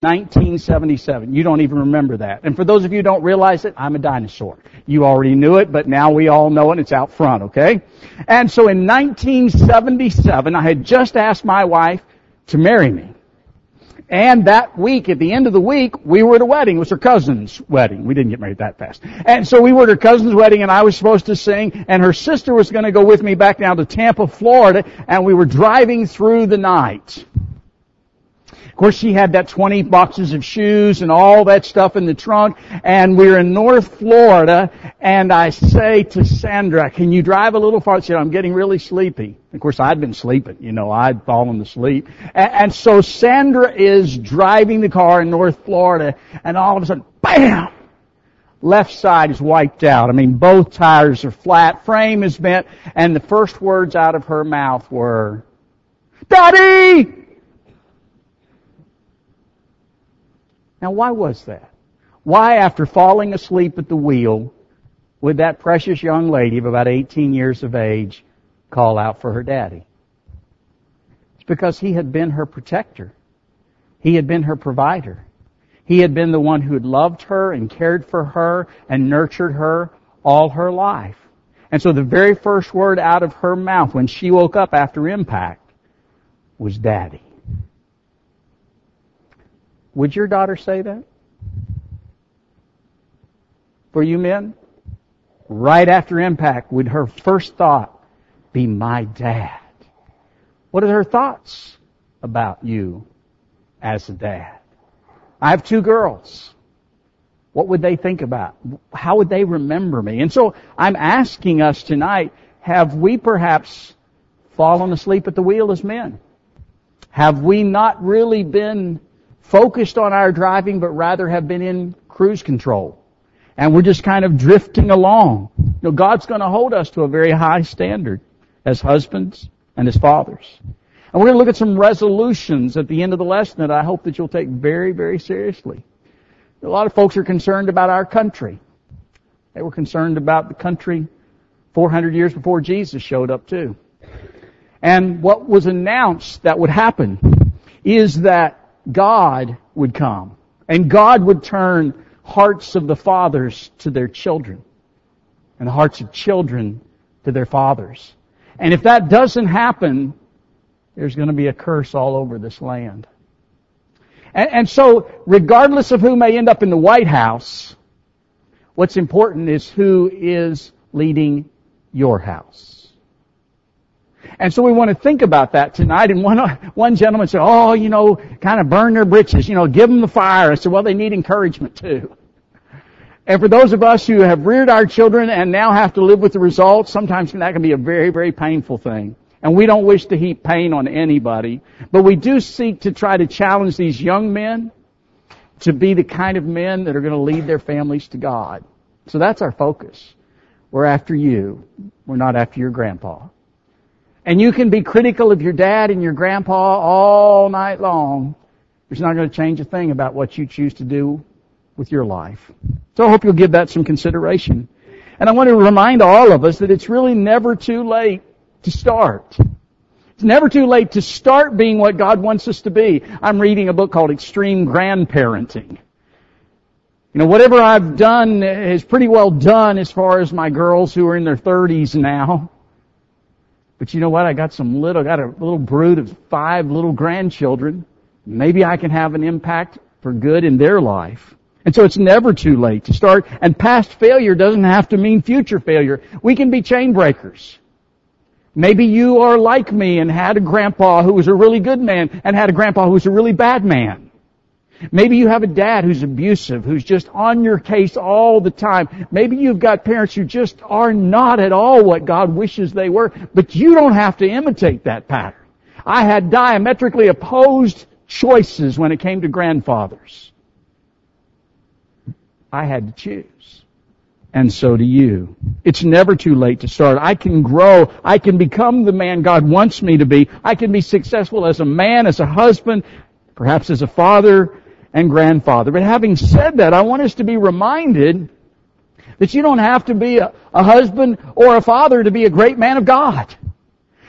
1977. You don't even remember that. And for those of you who don't realize it, I'm a dinosaur. You already knew it, but now we all know it. It's out front, okay? And so in 1977, I had just asked my wife to marry me. And that week, at the end of the week, we were at a wedding. It was her cousin's wedding. We didn't get married that fast. And so we were at her cousin's wedding and I was supposed to sing and her sister was going to go with me back down to Tampa, Florida and we were driving through the night. Of course, she had that 20 boxes of shoes and all that stuff in the trunk, and we're in North Florida, and I say to Sandra, can you drive a little farther? She said, I'm getting really sleepy. Of course, I'd been sleeping, you know, I'd fallen asleep. And, and so Sandra is driving the car in North Florida, and all of a sudden, BAM! Left side is wiped out. I mean, both tires are flat, frame is bent, and the first words out of her mouth were, Daddy! Now why was that? Why after falling asleep at the wheel would that precious young lady of about 18 years of age call out for her daddy? It's because he had been her protector. He had been her provider. He had been the one who had loved her and cared for her and nurtured her all her life. And so the very first word out of her mouth when she woke up after impact was daddy. Would your daughter say that? For you men? Right after impact, would her first thought be my dad? What are her thoughts about you as a dad? I have two girls. What would they think about? How would they remember me? And so I'm asking us tonight, have we perhaps fallen asleep at the wheel as men? Have we not really been focused on our driving, but rather have been in cruise control. And we're just kind of drifting along. You know, God's going to hold us to a very high standard as husbands and as fathers. And we're going to look at some resolutions at the end of the lesson that I hope that you'll take very, very seriously. A lot of folks are concerned about our country. They were concerned about the country 400 years before Jesus showed up too. And what was announced that would happen is that God would come and God would turn hearts of the fathers to their children and the hearts of children to their fathers. And if that doesn't happen, there's going to be a curse all over this land. And, and, so, regardless of who may end up in the White House, what's important is who is leading your house. And so we want to think about that tonight. And one, one gentleman said, oh, you know, kind of burn their britches, you know, give them the fire. I said, well, they need encouragement too. And for those of us who have reared our children and now have to live with the results, sometimes that can be a very, very painful thing. And we don't wish to heap pain on anybody. But we do seek to try to challenge these young men to be the kind of men that are going to lead their families to God. So that's our focus. We're after you. We're not after your grandpa. And you can be critical of your dad and your grandpa all night long. It's not going to change a thing about what you choose to do with your life. So I hope you'll give that some consideration. And I want to remind all of us that it's really never too late to start. It's never too late to start being what God wants us to be. I'm reading a book called Extreme Grandparenting. You know, whatever I've done is pretty well done as far as my girls who are in their 30s now. But you know what? I got some little, got a little brood of five little grandchildren. Maybe I can have an impact for good in their life. And so it's never too late to start. And past failure doesn't have to mean future failure. We can be chain breakers. Maybe you are like me and had a grandpa who was a really good man and had a grandpa who was a really bad man. Maybe you have a dad who's abusive, who's just on your case all the time. Maybe you've got parents who just are not at all what God wishes they were, but you don't have to imitate that pattern. I had diametrically opposed choices when it came to grandfathers. I had to choose. And so do you. It's never too late to start. I can grow. I can become the man God wants me to be. I can be successful as a man, as a husband, perhaps as a father, and grandfather. But having said that, I want us to be reminded that you don't have to be a, a husband or a father to be a great man of God.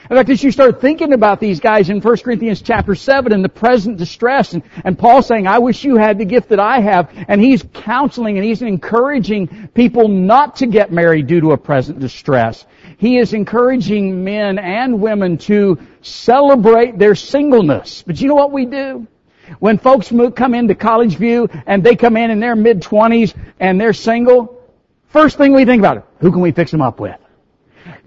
In fact, as you start thinking about these guys in 1 Corinthians chapter 7 and the present distress, and, and Paul saying, I wish you had the gift that I have, and he's counseling and he's encouraging people not to get married due to a present distress. He is encouraging men and women to celebrate their singleness. But you know what we do? When folks move, come into College View and they come in in their mid-twenties and they're single, first thing we think about it, who can we fix them up with?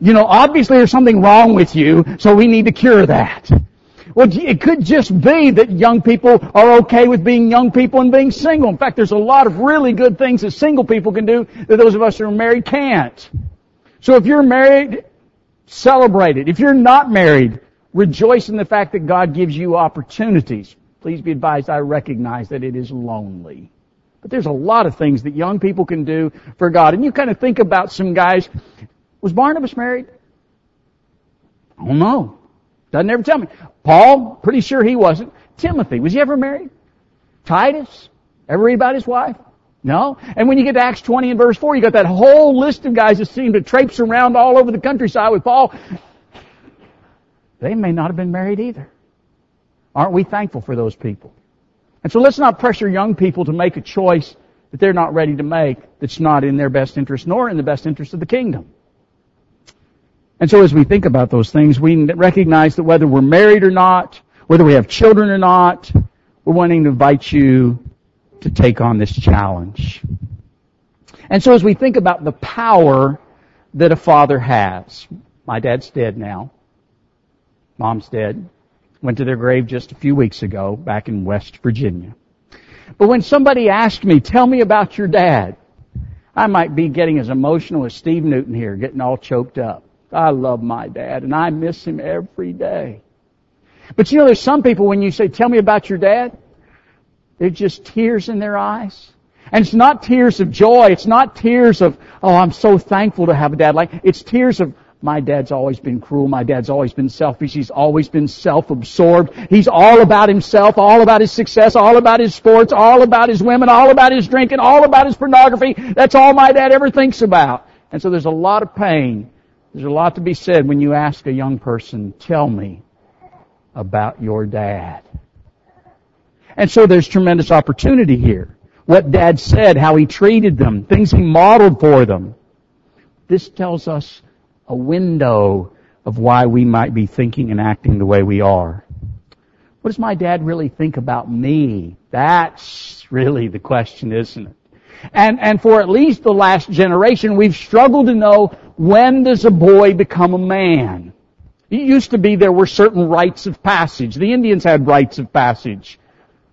You know, obviously there's something wrong with you, so we need to cure that. Well, it could just be that young people are okay with being young people and being single. In fact, there's a lot of really good things that single people can do that those of us who are married can't. So if you're married, celebrate it. If you're not married, rejoice in the fact that God gives you opportunities. Please be advised, I recognize that it is lonely. But there's a lot of things that young people can do for God. And you kind of think about some guys was Barnabas married? I don't know. Doesn't ever tell me. Paul, pretty sure he wasn't. Timothy, was he ever married? Titus, ever read about his wife? No. And when you get to Acts 20 and verse 4, you got that whole list of guys that seem to traipse around all over the countryside with Paul. They may not have been married either. Aren't we thankful for those people? And so let's not pressure young people to make a choice that they're not ready to make that's not in their best interest nor in the best interest of the kingdom. And so as we think about those things, we recognize that whether we're married or not, whether we have children or not, we're wanting to invite you to take on this challenge. And so as we think about the power that a father has, my dad's dead now. Mom's dead. Went to their grave just a few weeks ago back in West Virginia. But when somebody asked me, tell me about your dad, I might be getting as emotional as Steve Newton here, getting all choked up. I love my dad and I miss him every day. But you know, there's some people when you say, tell me about your dad, there's just tears in their eyes. And it's not tears of joy. It's not tears of, oh, I'm so thankful to have a dad like, it's tears of, my dad's always been cruel. My dad's always been selfish. He's always been self-absorbed. He's all about himself, all about his success, all about his sports, all about his women, all about his drinking, all about his pornography. That's all my dad ever thinks about. And so there's a lot of pain there's a lot to be said when you ask a young person, tell me about your dad. And so there's tremendous opportunity here. What dad said, how he treated them, things he modeled for them. This tells us a window of why we might be thinking and acting the way we are. What does my dad really think about me? That's really the question, isn't it? And, and for at least the last generation, we've struggled to know when does a boy become a man? It used to be there were certain rites of passage. The Indians had rites of passage.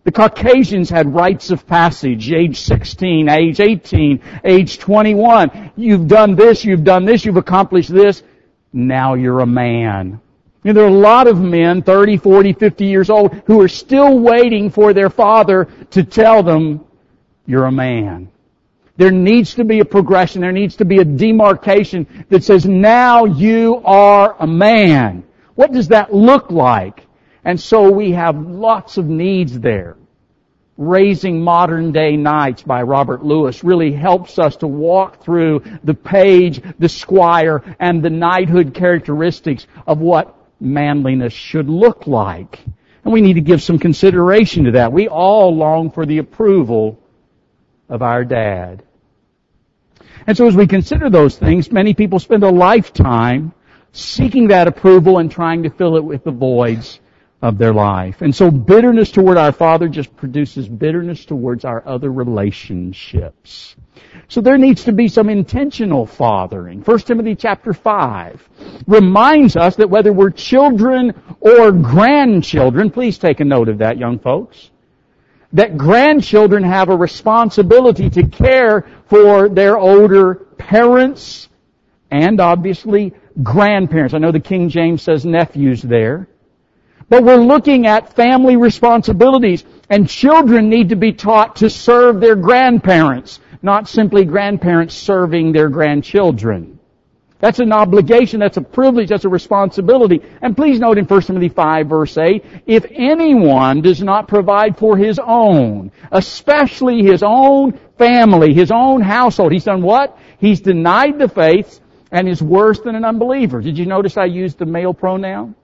The Caucasians had rites of passage, age 16, age 18, age 21. You've done this, you've done this, you've accomplished this. Now you're a man. You know, there are a lot of men, 30, 40, 50 years old, who are still waiting for their father to tell them, you're a man. There needs to be a progression. There needs to be a demarcation that says, now you are a man. What does that look like? And so we have lots of needs there. Raising Modern Day Knights by Robert Lewis really helps us to walk through the page, the squire, and the knighthood characteristics of what manliness should look like. And we need to give some consideration to that. We all long for the approval of our dad. And so as we consider those things, many people spend a lifetime seeking that approval and trying to fill it with the voids of their life. And so bitterness toward our Father just produces bitterness towards our other relationships. So there needs to be some intentional fathering. 1 Timothy chapter 5 reminds us that whether we're children or grandchildren, please take a note of that, young folks, that grandchildren have a responsibility to care for their older parents and obviously grandparents. I know the King James says nephews there. But we're looking at family responsibilities and children need to be taught to serve their grandparents, not simply grandparents serving their grandchildren. That's an obligation, that's a privilege, that's a responsibility. And please note in 1 Timothy 5 verse 8, if anyone does not provide for his own, especially his own family, his own household, he's done what? He's denied the faith and is worse than an unbeliever. Did you notice I used the male pronoun?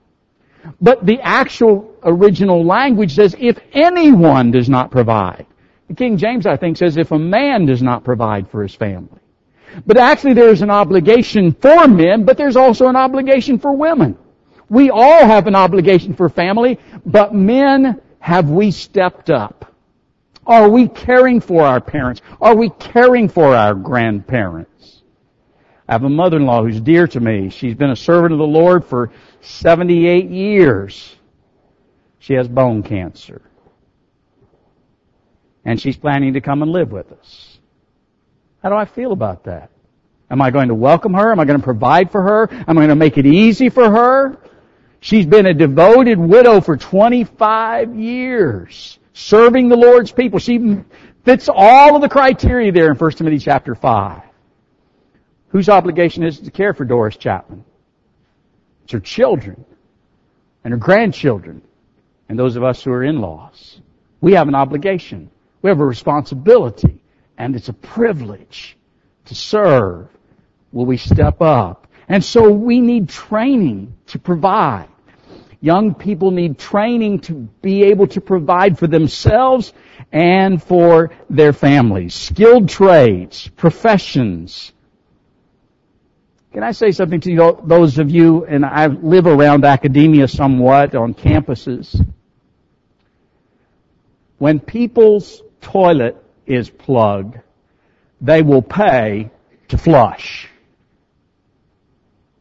But the actual original language says, if anyone does not provide. The King James, I think, says, if a man does not provide for his family. But actually there's an obligation for men, but there's also an obligation for women. We all have an obligation for family, but men, have we stepped up? Are we caring for our parents? Are we caring for our grandparents? I have a mother-in-law who's dear to me. She's been a servant of the Lord for 78 years. She has bone cancer. And she's planning to come and live with us. How do I feel about that? Am I going to welcome her? Am I going to provide for her? Am I going to make it easy for her? She's been a devoted widow for 25 years, serving the Lord's people. She fits all of the criteria there in 1 Timothy chapter 5. Whose obligation is it to care for Doris Chapman? It's her children and her grandchildren and those of us who are in-laws. We have an obligation. We have a responsibility and it's a privilege to serve. Will we step up? And so we need training to provide. Young people need training to be able to provide for themselves and for their families. Skilled trades, professions. Can I say something to you, those of you, and I live around academia somewhat on campuses. When people's toilet is plugged, they will pay to flush.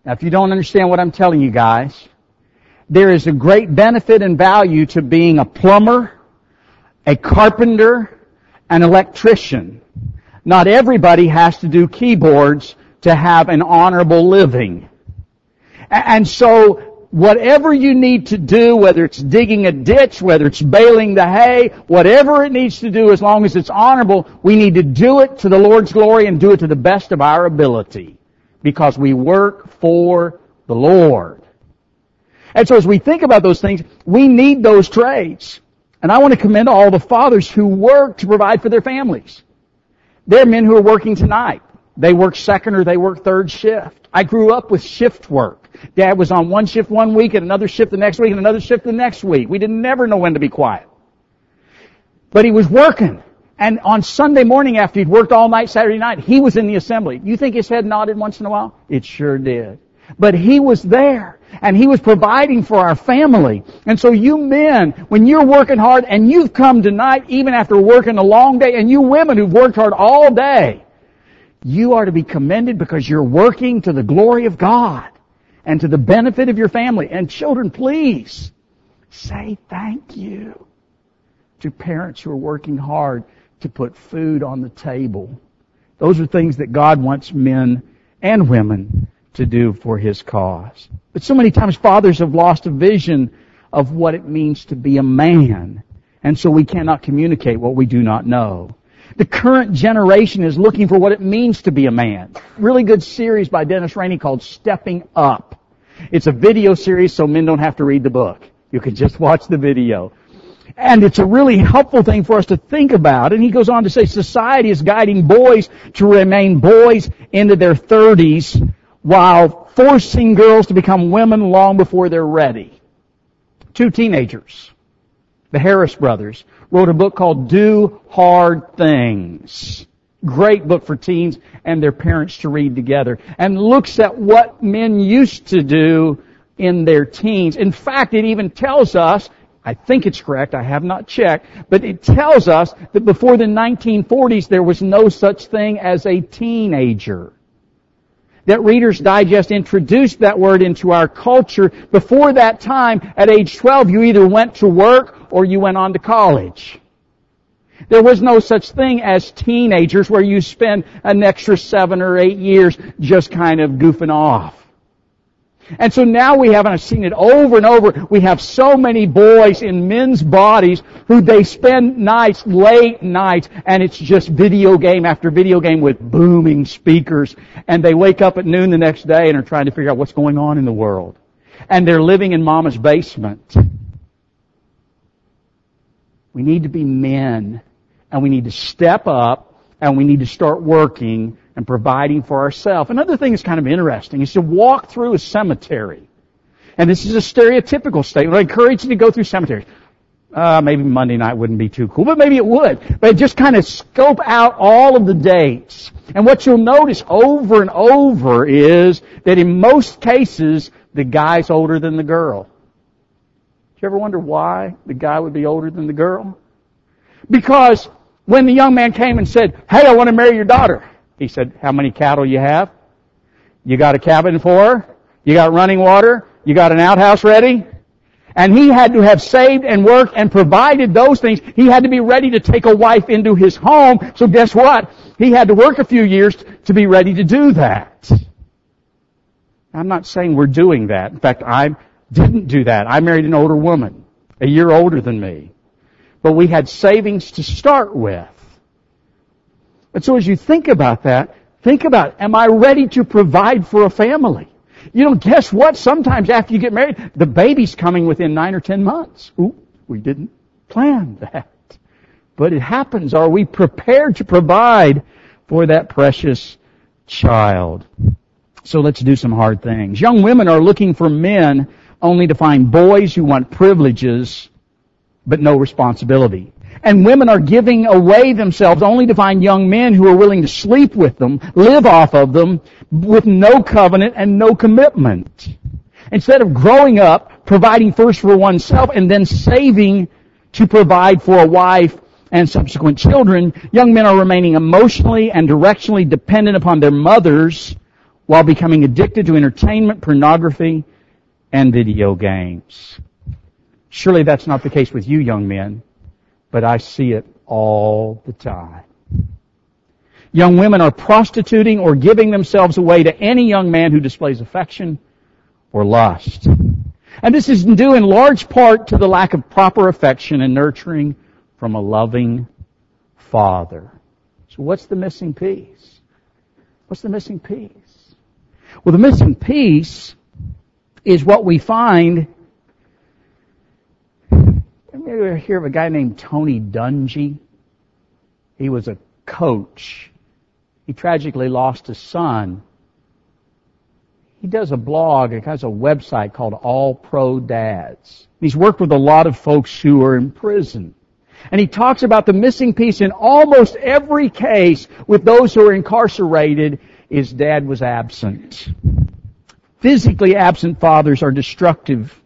Now if you don't understand what I'm telling you guys, there is a great benefit and value to being a plumber, a carpenter, an electrician. Not everybody has to do keyboards to have an honorable living. And so, whatever you need to do, whether it's digging a ditch, whether it's baling the hay, whatever it needs to do, as long as it's honorable, we need to do it to the Lord's glory and do it to the best of our ability. Because we work for the Lord. And so as we think about those things, we need those trades. And I want to commend all the fathers who work to provide for their families. There are men who are working tonight. They work second or they work third shift. I grew up with shift work. Dad was on one shift one week and another shift the next week and another shift the next week. We didn't never know when to be quiet. But he was working. And on Sunday morning after he'd worked all night Saturday night, he was in the assembly. You think his head nodded once in a while? It sure did. But he was there and he was providing for our family. And so you men, when you're working hard and you've come tonight even after working a long day and you women who've worked hard all day, you are to be commended because you're working to the glory of God and to the benefit of your family. And children, please say thank you to parents who are working hard to put food on the table. Those are things that God wants men and women to do for His cause. But so many times fathers have lost a vision of what it means to be a man. And so we cannot communicate what we do not know. The current generation is looking for what it means to be a man. Really good series by Dennis Rainey called Stepping Up. It's a video series so men don't have to read the book. You can just watch the video. And it's a really helpful thing for us to think about. And he goes on to say society is guiding boys to remain boys into their 30s while forcing girls to become women long before they're ready. Two teenagers, the Harris brothers, wrote a book called Do Hard Things. Great book for teens and their parents to read together. And looks at what men used to do in their teens. In fact, it even tells us, I think it's correct, I have not checked, but it tells us that before the 1940s there was no such thing as a teenager that Reader's Digest introduced that word into our culture. Before that time, at age 12, you either went to work or you went on to college. There was no such thing as teenagers where you spend an extra seven or eight years just kind of goofing off. And so now we have, and I've seen it over and over, we have so many boys in men's bodies who they spend nights, late nights, and it's just video game after video game with booming speakers. And they wake up at noon the next day and are trying to figure out what's going on in the world. And they're living in mama's basement. We need to be men, and we need to step up, and we need to start working and providing for ourselves. Another thing that's kind of interesting is to walk through a cemetery. And this is a stereotypical statement. I encourage you to go through cemeteries. Uh, maybe Monday night wouldn't be too cool, but maybe it would. But just kind of scope out all of the dates. And what you'll notice over and over is that in most cases, the guy's older than the girl. You ever wonder why the guy would be older than the girl? Because when the young man came and said, hey, I want to marry your daughter, he said, how many cattle you have? You got a cabin for her? You got running water? You got an outhouse ready? And he had to have saved and worked and provided those things. He had to be ready to take a wife into his home. So guess what? He had to work a few years to be ready to do that. I'm not saying we're doing that. In fact, I didn't do that. I married an older woman, a year older than me. But we had savings to start with. And so as you think about that, think about, am I ready to provide for a family? You know, guess what? Sometimes after you get married, the baby's coming within nine or ten months. Ooh, we didn't plan that. But it happens. Are we prepared to provide for that precious child? So let's do some hard things. Young women are looking for men only to find boys who want privileges but no responsibility. And women are giving away themselves only to find young men who are willing to sleep with them, live off of them, with no covenant and no commitment. Instead of growing up, providing first for oneself and then saving to provide for a wife and subsequent children, young men are remaining emotionally and directionally dependent upon their mothers while becoming addicted to entertainment, pornography, and video games. Surely that's not the case with you young men, but I see it all the time. Young women are prostituting or giving themselves away to any young man who displays affection or lust. And this is due in large part to the lack of proper affection and nurturing from a loving father. So what's the missing piece? What's the missing piece? Well, the missing piece is what we find you ever hear of a guy named Tony Dungy? He was a coach. He tragically lost his son. He does a blog, he has a website called All Pro Dads. He's worked with a lot of folks who are in prison. And he talks about the missing piece in almost every case with those who are incarcerated is dad was absent. Physically absent fathers are destructive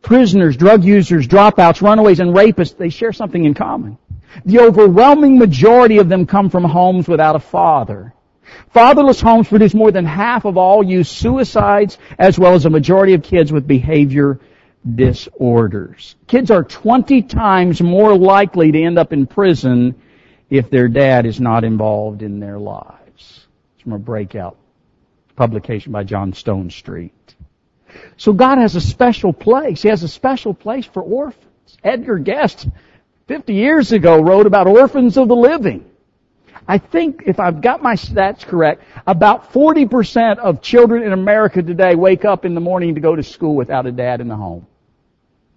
prisoners, drug users, dropouts, runaways, and rapists, they share something in common. The overwhelming majority of them come from homes without a father. Fatherless homes produce more than half of all youth suicides, as well as a majority of kids with behavior disorders. Kids are 20 times more likely to end up in prison if their dad is not involved in their lives. It's from a breakout publication by John Stonestreet. So God has a special place. He has a special place for orphans. Edgar Guest, 50 years ago, wrote about orphans of the living. I think, if I've got my stats correct, about 40% of children in America today wake up in the morning to go to school without a dad in the home.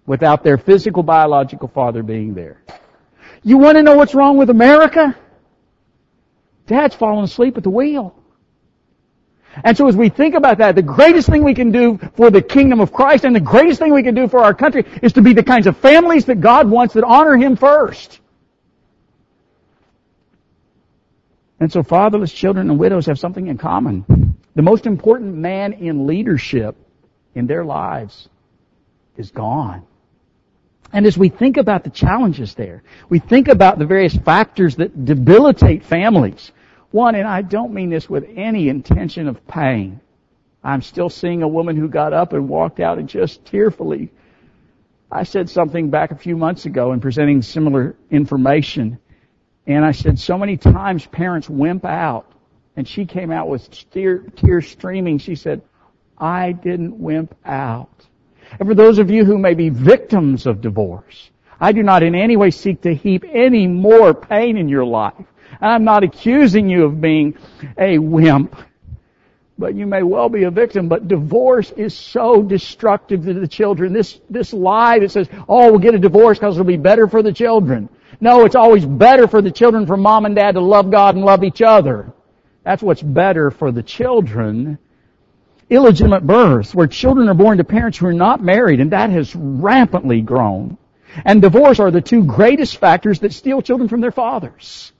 Without their physical biological father being there. You want to know what's wrong with America? Dad's falling asleep at the wheel. And so as we think about that, the greatest thing we can do for the kingdom of Christ and the greatest thing we can do for our country is to be the kinds of families that God wants that honor Him first. And so fatherless children and widows have something in common. The most important man in leadership in their lives is gone. And as we think about the challenges there, we think about the various factors that debilitate families. One, and I don't mean this with any intention of pain. I'm still seeing a woman who got up and walked out and just tearfully. I said something back a few months ago in presenting similar information. And I said so many times parents wimp out. And she came out with tear, tears streaming. She said, I didn't wimp out. And for those of you who may be victims of divorce, I do not in any way seek to heap any more pain in your life. I'm not accusing you of being a wimp, but you may well be a victim. But divorce is so destructive to the children. This, this lie that says, oh, we'll get a divorce because it'll be better for the children. No, it's always better for the children for mom and dad to love God and love each other. That's what's better for the children. Illegitimate births, where children are born to parents who are not married, and that has rampantly grown. And divorce are the two greatest factors that steal children from their fathers.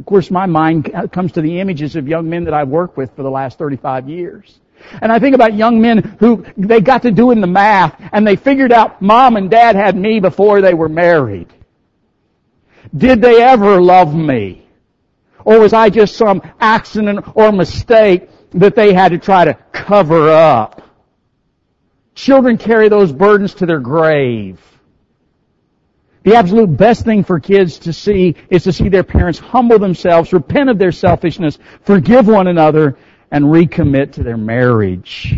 Of course, my mind comes to the images of young men that I've worked with for the last 35 years. And I think about young men who they got to doing the math and they figured out mom and dad had me before they were married. Did they ever love me? Or was I just some accident or mistake that they had to try to cover up? Children carry those burdens to their grave. The absolute best thing for kids to see is to see their parents humble themselves, repent of their selfishness, forgive one another, and recommit to their marriage.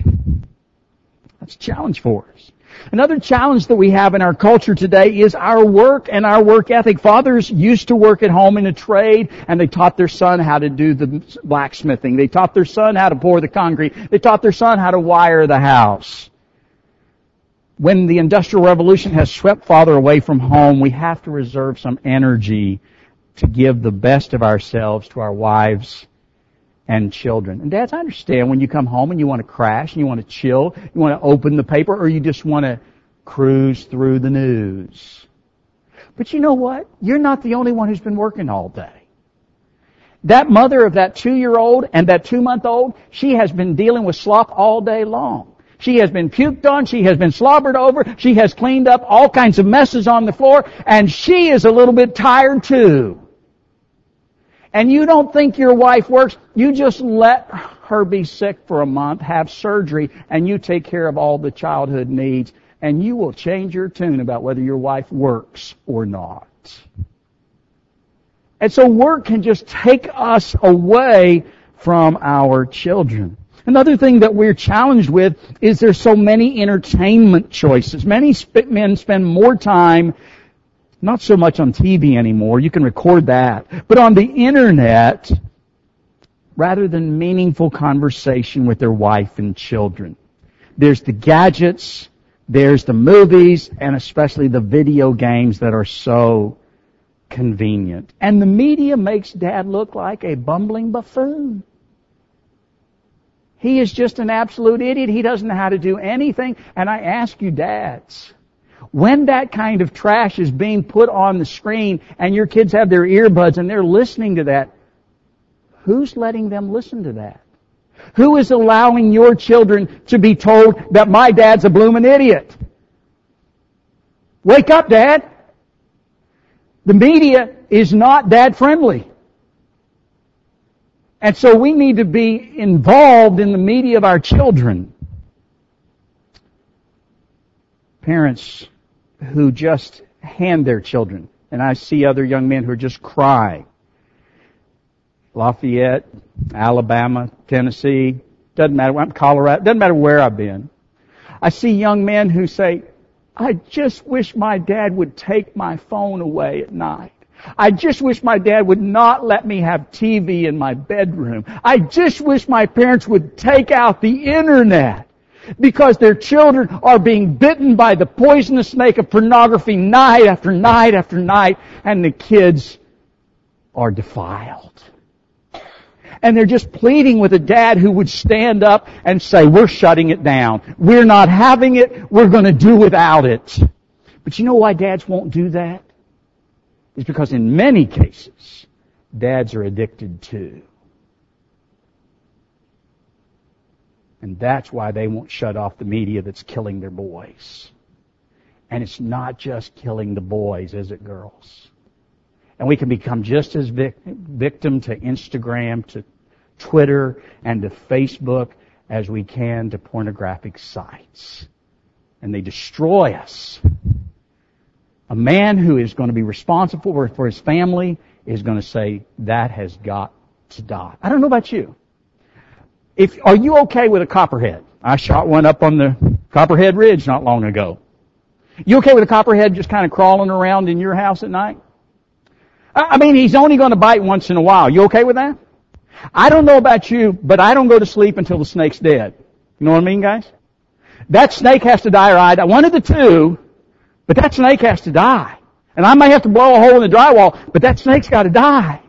That's a challenge for us. Another challenge that we have in our culture today is our work and our work ethic. Fathers used to work at home in a trade and they taught their son how to do the blacksmithing. They taught their son how to pour the concrete. They taught their son how to wire the house when the Industrial Revolution has swept father away from home, we have to reserve some energy to give the best of ourselves to our wives and children. And dads, I understand when you come home and you want to crash and you want to chill, you want to open the paper, or you just want to cruise through the news. But you know what? You're not the only one who's been working all day. That mother of that two-year-old and that two-month-old, she has been dealing with slop all day long. She has been puked on. She has been slobbered over. She has cleaned up all kinds of messes on the floor. And she is a little bit tired too. And you don't think your wife works. You just let her be sick for a month, have surgery, and you take care of all the childhood needs. And you will change your tune about whether your wife works or not. And so work can just take us away from our children. Another thing that we're challenged with is there's so many entertainment choices. Many men spend more time not so much on TV anymore, you can record that, but on the internet rather than meaningful conversation with their wife and children. There's the gadgets, there's the movies, and especially the video games that are so convenient. And the media makes dad look like a bumbling buffoon. He is just an absolute idiot. He doesn't know how to do anything. And I ask you dads, when that kind of trash is being put on the screen and your kids have their earbuds and they're listening to that, who's letting them listen to that? Who is allowing your children to be told that my dad's a bloomin' idiot? Wake up, dad! The media is not dad friendly. And so we need to be involved in the media of our children. Parents who just hand their children, and I see other young men who just cry. Lafayette, Alabama, Tennessee, doesn't matter, I'm Colorado, doesn't matter where I've been. I see young men who say, I just wish my dad would take my phone away at night. I just wish my dad would not let me have TV in my bedroom. I just wish my parents would take out the internet because their children are being bitten by the poisonous snake of pornography night after night after night and the kids are defiled. And they're just pleading with a dad who would stand up and say, we're shutting it down. We're not having it. We're going to do without it. But you know why dads won't do that? Is because in many cases, dads are addicted too. And that's why they won't shut off the media that's killing their boys. And it's not just killing the boys, is it, girls? And we can become just as vic- victim to Instagram, to Twitter, and to Facebook as we can to pornographic sites. And they destroy us a man who is going to be responsible for, for his family is going to say, that has got to die. I don't know about you. If, are you okay with a copperhead? I shot one up on the Copperhead Ridge not long ago. You okay with a copperhead just kind of crawling around in your house at night? I mean, he's only going to bite once in a while. You okay with that? I don't know about you, but I don't go to sleep until the snake's dead. You know what I mean, guys? That snake has to die or I, die. one of the two, but that snake has to die. And I may have to blow a hole in the drywall, but that snake's got to die.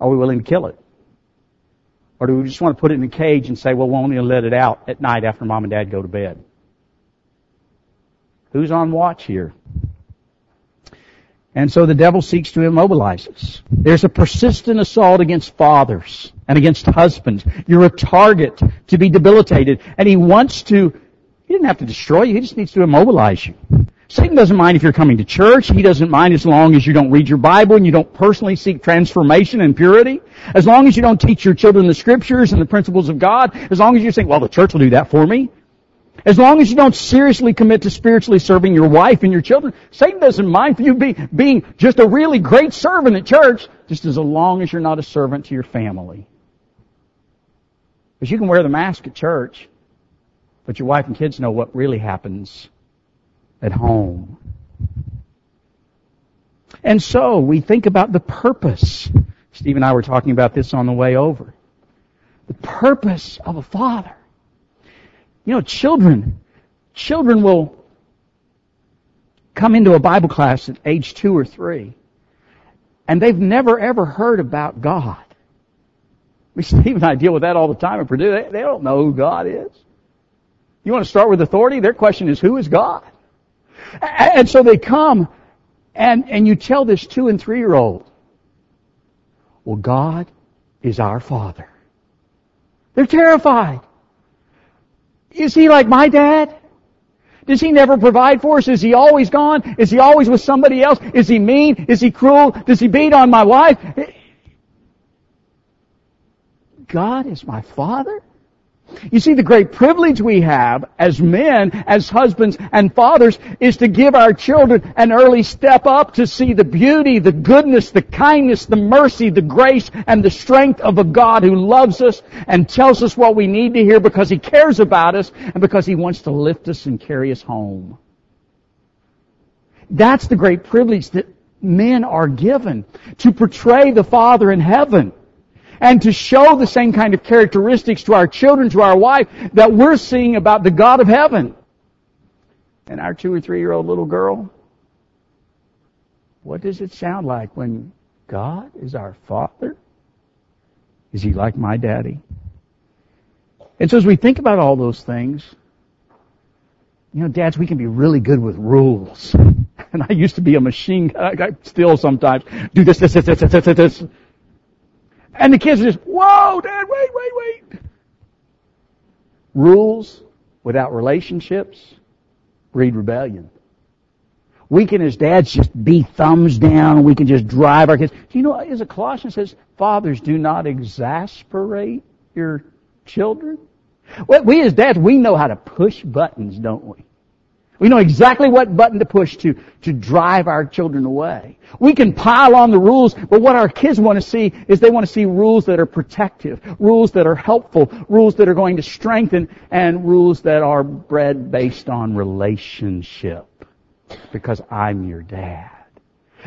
Are we willing to kill it? Or do we just want to put it in a cage and say, well, we'll only let it out at night after mom and dad go to bed? Who's on watch here? And so the devil seeks to immobilize us. There's a persistent assault against fathers and against husbands. You're a target to be debilitated. And he wants to, he didn't have to destroy you, he just needs to immobilize you. Satan doesn't mind if you're coming to church. He doesn't mind as long as you don't read your Bible and you don't personally seek transformation and purity. As long as you don't teach your children the scriptures and the principles of God. As long as you think, well, the church will do that for me. As long as you don't seriously commit to spiritually serving your wife and your children, Satan doesn't mind for you be, being just a really great servant at church, just as long as you're not a servant to your family. Because you can wear the mask at church, but your wife and kids know what really happens at home. And so we think about the purpose. Steve and I were talking about this on the way over. The purpose of a father. You know, children, children will come into a Bible class at age two or three, and they've never ever heard about God. We Steve and I deal with that all the time at Purdue. They, they don't know who God is. You want to start with authority? Their question is, who is God? And so they come, and, and you tell this two and three year old, well, God is our Father. They're terrified. Is he like my dad? Does he never provide for us? Is he always gone? Is he always with somebody else? Is he mean? Is he cruel? Does he beat on my wife? God is my father? You see, the great privilege we have as men, as husbands and fathers, is to give our children an early step up to see the beauty, the goodness, the kindness, the mercy, the grace, and the strength of a God who loves us and tells us what we need to hear because He cares about us and because He wants to lift us and carry us home. That's the great privilege that men are given to portray the Father in heaven and to show the same kind of characteristics to our children, to our wife, that we're seeing about the God of heaven. And our two or three year old little girl, what does it sound like when God is our Father? Is He like my daddy? And so as we think about all those things, you know, dads, we can be really good with rules. And I used to be a machine, I still sometimes do this, this, this, this, this, this, this. And the kids are just, whoa, dad, wait, wait, wait. Rules without relationships breed rebellion. We can, as dads, just be thumbs down. We can just drive our kids. Do you know, as a Colossian says, fathers, do not exasperate your children. Well, we as dads, we know how to push buttons, don't we? We know exactly what button to push to, to drive our children away. We can pile on the rules, but what our kids want to see is they want to see rules that are protective, rules that are helpful, rules that are going to strengthen, and rules that are bred based on relationship. Because I'm your dad.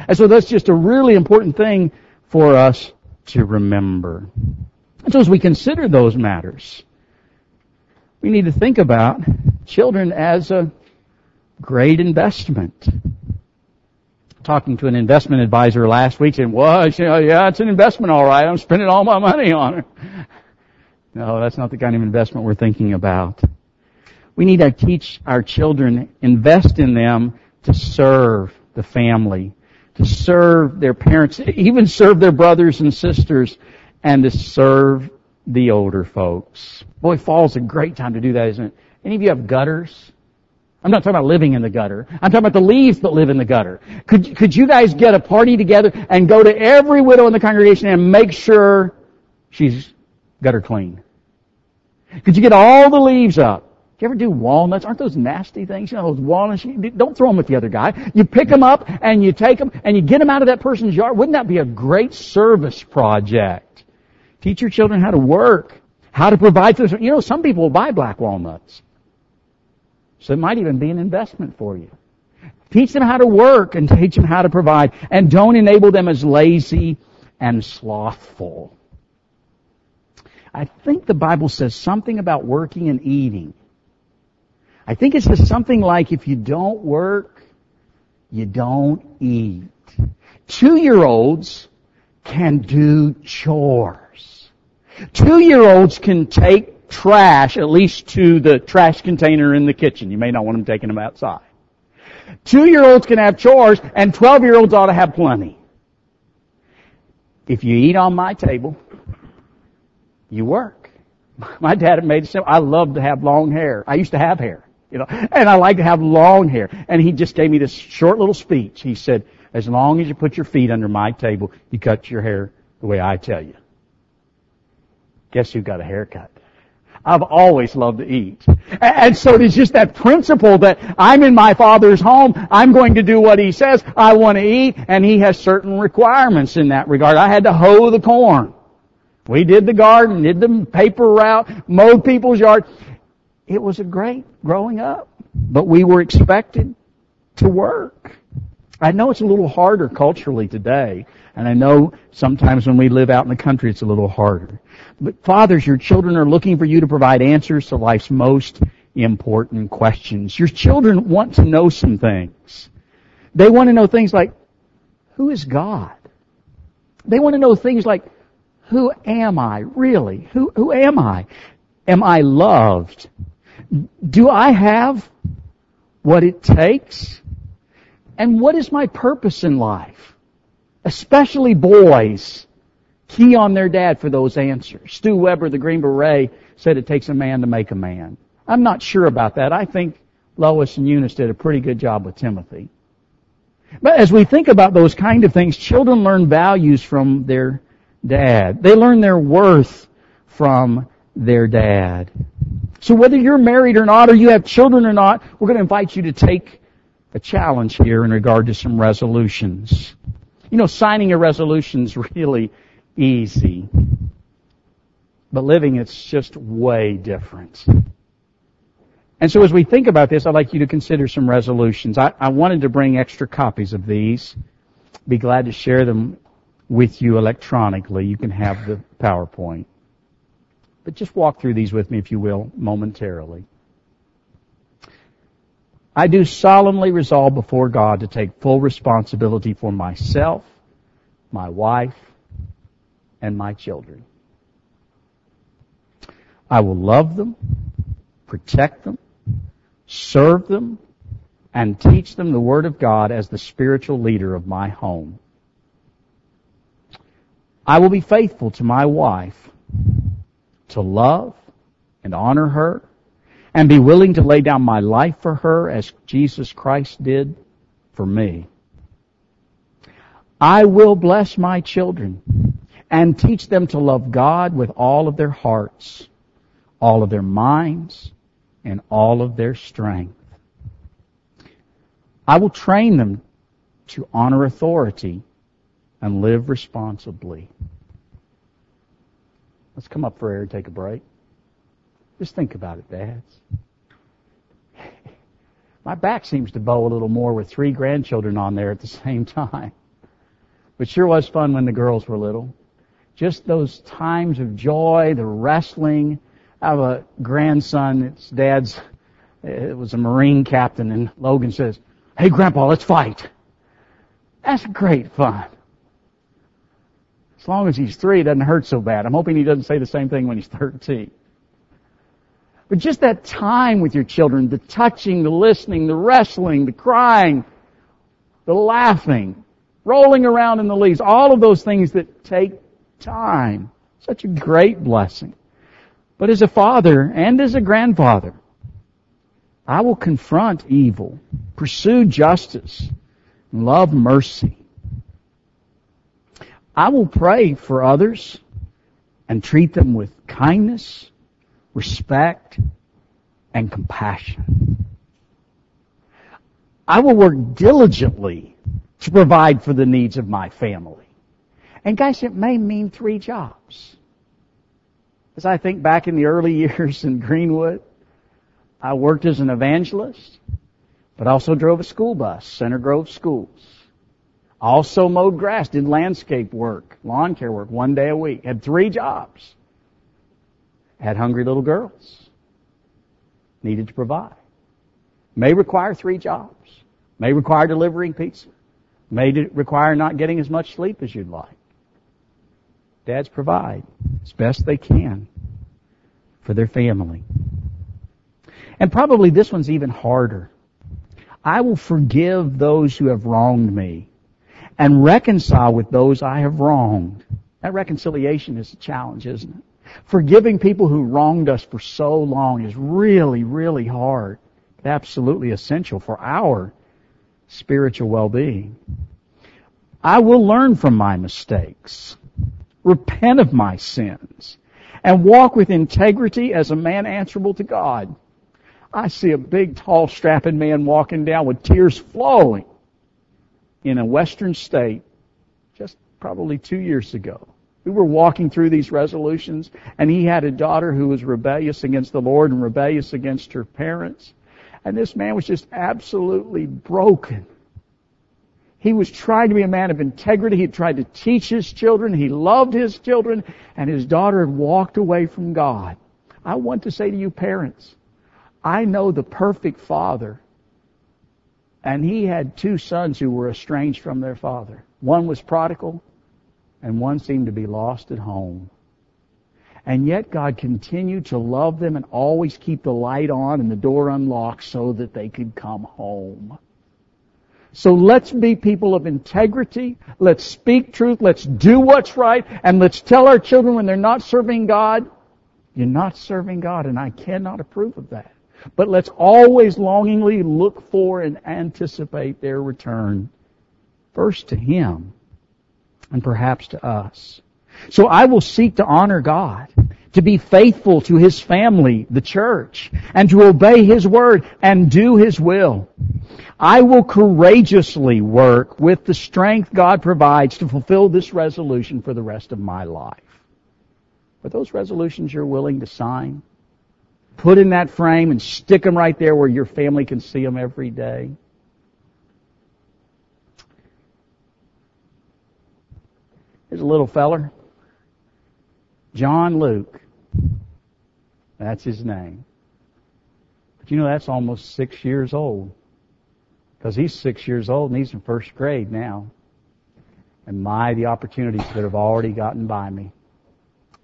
And so that's just a really important thing for us to remember. And so as we consider those matters, we need to think about children as a great investment. Talking to an investment advisor last week saying, well, yeah, it's an investment all right. I'm spending all my money on it. No, that's not the kind of investment we're thinking about. We need to teach our children, invest in them to serve the family, to serve their parents, even serve their brothers and sisters, and to serve the older folks. Boy, fall's a great time to do that, isn't it? Any of you have gutters? I'm not talking about living in the gutter. I'm talking about the leaves that live in the gutter. Could, could you guys get a party together and go to every widow in the congregation and make sure she's gutter clean? Could you get all the leaves up? Do you ever do walnuts? Aren't those nasty things? You know, those walnuts, don't throw them with the other guy. You pick them up and you take them and you get them out of that person's yard. Wouldn't that be a great service project? Teach your children how to work, how to provide for them. You know, some people buy black walnuts. So it might even be an investment for you. Teach them how to work and teach them how to provide. And don't enable them as lazy and slothful. I think the Bible says something about working and eating. I think it says something like if you don't work, you don't eat. Two year olds can do chores. Two-year-olds can take trash at least to the trash container in the kitchen. You may not want them taking them outside. Two-year-olds can have chores and 12-year-olds ought to have plenty. If you eat on my table, you work. My dad made it simple. I love to have long hair. I used to have hair, you know, and I like to have long hair. And he just gave me this short little speech. He said, as long as you put your feet under my table, you cut your hair the way I tell you. Guess who got a haircut? I've always loved to eat. And so it's just that principle that I'm in my father's home, I'm going to do what he says, I want to eat, and he has certain requirements in that regard. I had to hoe the corn. We did the garden, did the paper route, mowed people's yard. It was a great growing up, but we were expected to work. I know it's a little harder culturally today, and I know sometimes when we live out in the country it's a little harder. But fathers, your children are looking for you to provide answers to life's most important questions. Your children want to know some things. They want to know things like, who is God? They want to know things like, who am I really? Who, who am I? Am I loved? Do I have what it takes? And what is my purpose in life? Especially boys key on their dad for those answers. Stu Weber, the Green Beret, said it takes a man to make a man. I'm not sure about that. I think Lois and Eunice did a pretty good job with Timothy. But as we think about those kind of things, children learn values from their dad. They learn their worth from their dad. So whether you're married or not, or you have children or not, we're going to invite you to take a challenge here in regard to some resolutions. You know, signing a resolution is really easy. But living it's just way different. And so as we think about this, I'd like you to consider some resolutions. I, I wanted to bring extra copies of these. Be glad to share them with you electronically. You can have the PowerPoint. But just walk through these with me, if you will, momentarily. I do solemnly resolve before God to take full responsibility for myself, my wife, and my children. I will love them, protect them, serve them, and teach them the Word of God as the spiritual leader of my home. I will be faithful to my wife to love and honor her and be willing to lay down my life for her as Jesus Christ did for me. I will bless my children and teach them to love God with all of their hearts, all of their minds, and all of their strength. I will train them to honor authority and live responsibly. Let's come up for air and take a break. Just think about it, dads. My back seems to bow a little more with three grandchildren on there at the same time. But sure was fun when the girls were little. Just those times of joy, the wrestling. I have a grandson, it's dad's, it was a Marine captain, and Logan says, Hey grandpa, let's fight. That's great fun. As long as he's three, it doesn't hurt so bad. I'm hoping he doesn't say the same thing when he's 13. But just that time with your children, the touching, the listening, the wrestling, the crying, the laughing, rolling around in the leaves, all of those things that take time. Such a great blessing. But as a father and as a grandfather, I will confront evil, pursue justice, love mercy. I will pray for others and treat them with kindness, respect, and compassion. I will work diligently to provide for the needs of my family. And guys, it may mean three jobs. As I think back in the early years in Greenwood, I worked as an evangelist, but also drove a school bus, Center Grove Schools. Also mowed grass, did landscape work, lawn care work one day a week. Had three jobs had hungry little girls. Needed to provide. May require three jobs. May require delivering pizza. May require not getting as much sleep as you'd like. Dads provide as best they can for their family. And probably this one's even harder. I will forgive those who have wronged me and reconcile with those I have wronged. That reconciliation is a challenge, isn't it? Forgiving people who wronged us for so long is really, really hard. But absolutely essential for our spiritual well-being. I will learn from my mistakes, repent of my sins, and walk with integrity as a man answerable to God. I see a big, tall, strapping man walking down with tears flowing in a western state just probably two years ago. We were walking through these resolutions and he had a daughter who was rebellious against the Lord and rebellious against her parents. And this man was just absolutely broken. He was trying to be a man of integrity. He tried to teach his children. He loved his children and his daughter had walked away from God. I want to say to you parents, I know the perfect father and he had two sons who were estranged from their father. One was prodigal and one seemed to be lost at home. And yet God continued to love them and always keep the light on and the door unlocked so that they could come home. So let's be people of integrity. Let's speak truth. Let's do what's right. And let's tell our children when they're not serving God, you're not serving God and I cannot approve of that. But let's always longingly look for and anticipate their return. First to Him and perhaps to us. So I will seek to honor God, to be faithful to His family, the church, and to obey His word and do His will. I will courageously work with the strength God provides to fulfill this resolution for the rest of my life. Are those resolutions you're willing to sign? Put in that frame and stick them right there where your family can see them every day. There's a little feller. John Luke. That's his name. But you know, that's almost six years old. Because he's six years old and he's in first grade now. And my, the opportunities that have already gotten by me.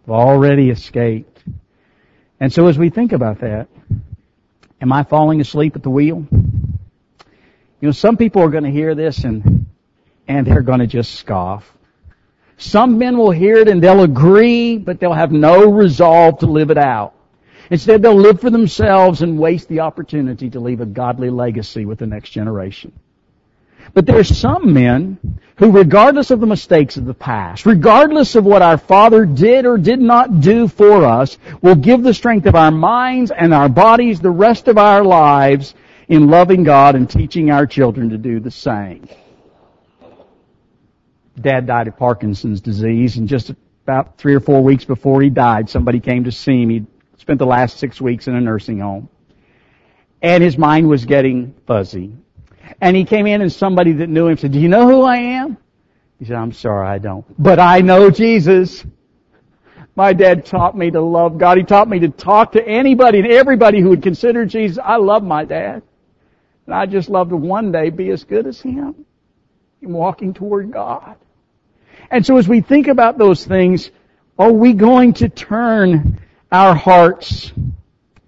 Have already escaped. And so as we think about that, am I falling asleep at the wheel? You know, some people are going to hear this and, and they're going to just scoff. Some men will hear it and they'll agree, but they'll have no resolve to live it out. Instead, they'll live for themselves and waste the opportunity to leave a godly legacy with the next generation. But there's some men who, regardless of the mistakes of the past, regardless of what our Father did or did not do for us, will give the strength of our minds and our bodies the rest of our lives in loving God and teaching our children to do the same. Dad died of Parkinson's disease, and just about three or four weeks before he died, somebody came to see him. He spent the last six weeks in a nursing home. And his mind was getting fuzzy. And he came in and somebody that knew him said, do you know who I am? He said, I'm sorry, I don't. But I know Jesus. My dad taught me to love God. He taught me to talk to anybody and everybody who would consider Jesus. I love my dad. And I just love to one day be as good as him in walking toward God. And so as we think about those things, are we going to turn our hearts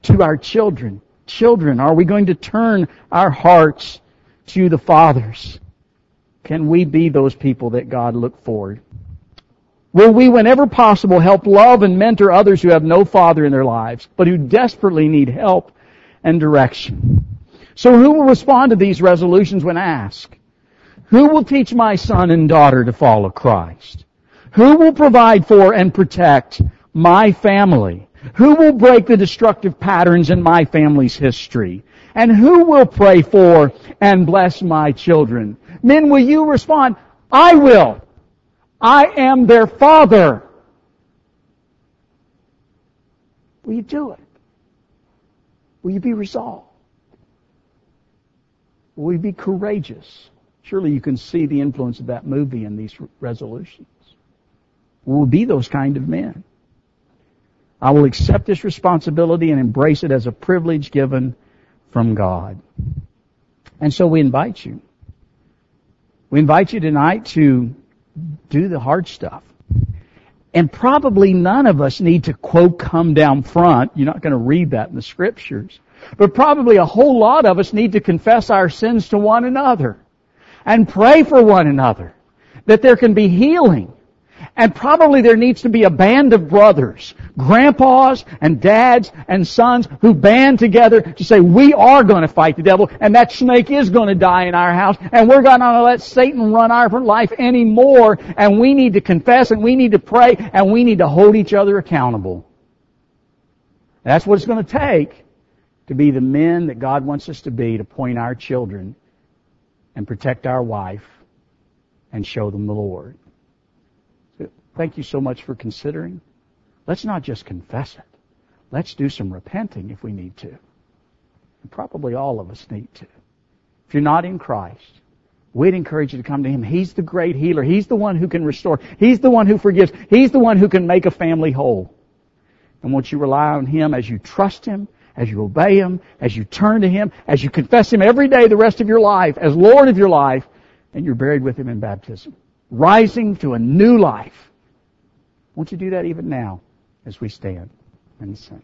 to our children? Children, are we going to turn our hearts to the fathers? Can we be those people that God looked for? Will we, whenever possible, help love and mentor others who have no father in their lives, but who desperately need help and direction? So who will respond to these resolutions when asked? Who will teach my son and daughter to follow Christ? Who will provide for and protect my family? Who will break the destructive patterns in my family's history? And who will pray for and bless my children? Men, will you respond? I will. I am their father. Will you do it? Will you be resolved? Will you be courageous? Surely you can see the influence of that movie in these resolutions. We'll be those kind of men. I will accept this responsibility and embrace it as a privilege given from God. And so we invite you. We invite you tonight to do the hard stuff. And probably none of us need to quote come down front. You're not going to read that in the scriptures. But probably a whole lot of us need to confess our sins to one another and pray for one another that there can be healing and probably there needs to be a band of brothers, grandpas and dads and sons who band together to say, we are going to fight the devil and that snake is going to die in our house and we're going to let Satan run our life anymore and we need to confess and we need to pray and we need to hold each other accountable. That's what it's going to take to be the men that God wants us to be to point our children and protect our wife and show them the Lord. Thank you so much for considering. Let's not just confess it. Let's do some repenting if we need to. And probably all of us need to. If you're not in Christ, we'd encourage you to come to Him. He's the great healer. He's the one who can restore. He's the one who forgives. He's the one who can make a family whole. And once you rely on Him as you trust Him, as you obey Him, as you turn to Him, as you confess Him every day the rest of your life as Lord of your life, and you're buried with Him in baptism. Rising to a new life. Won't you do that even now as we stand and sing?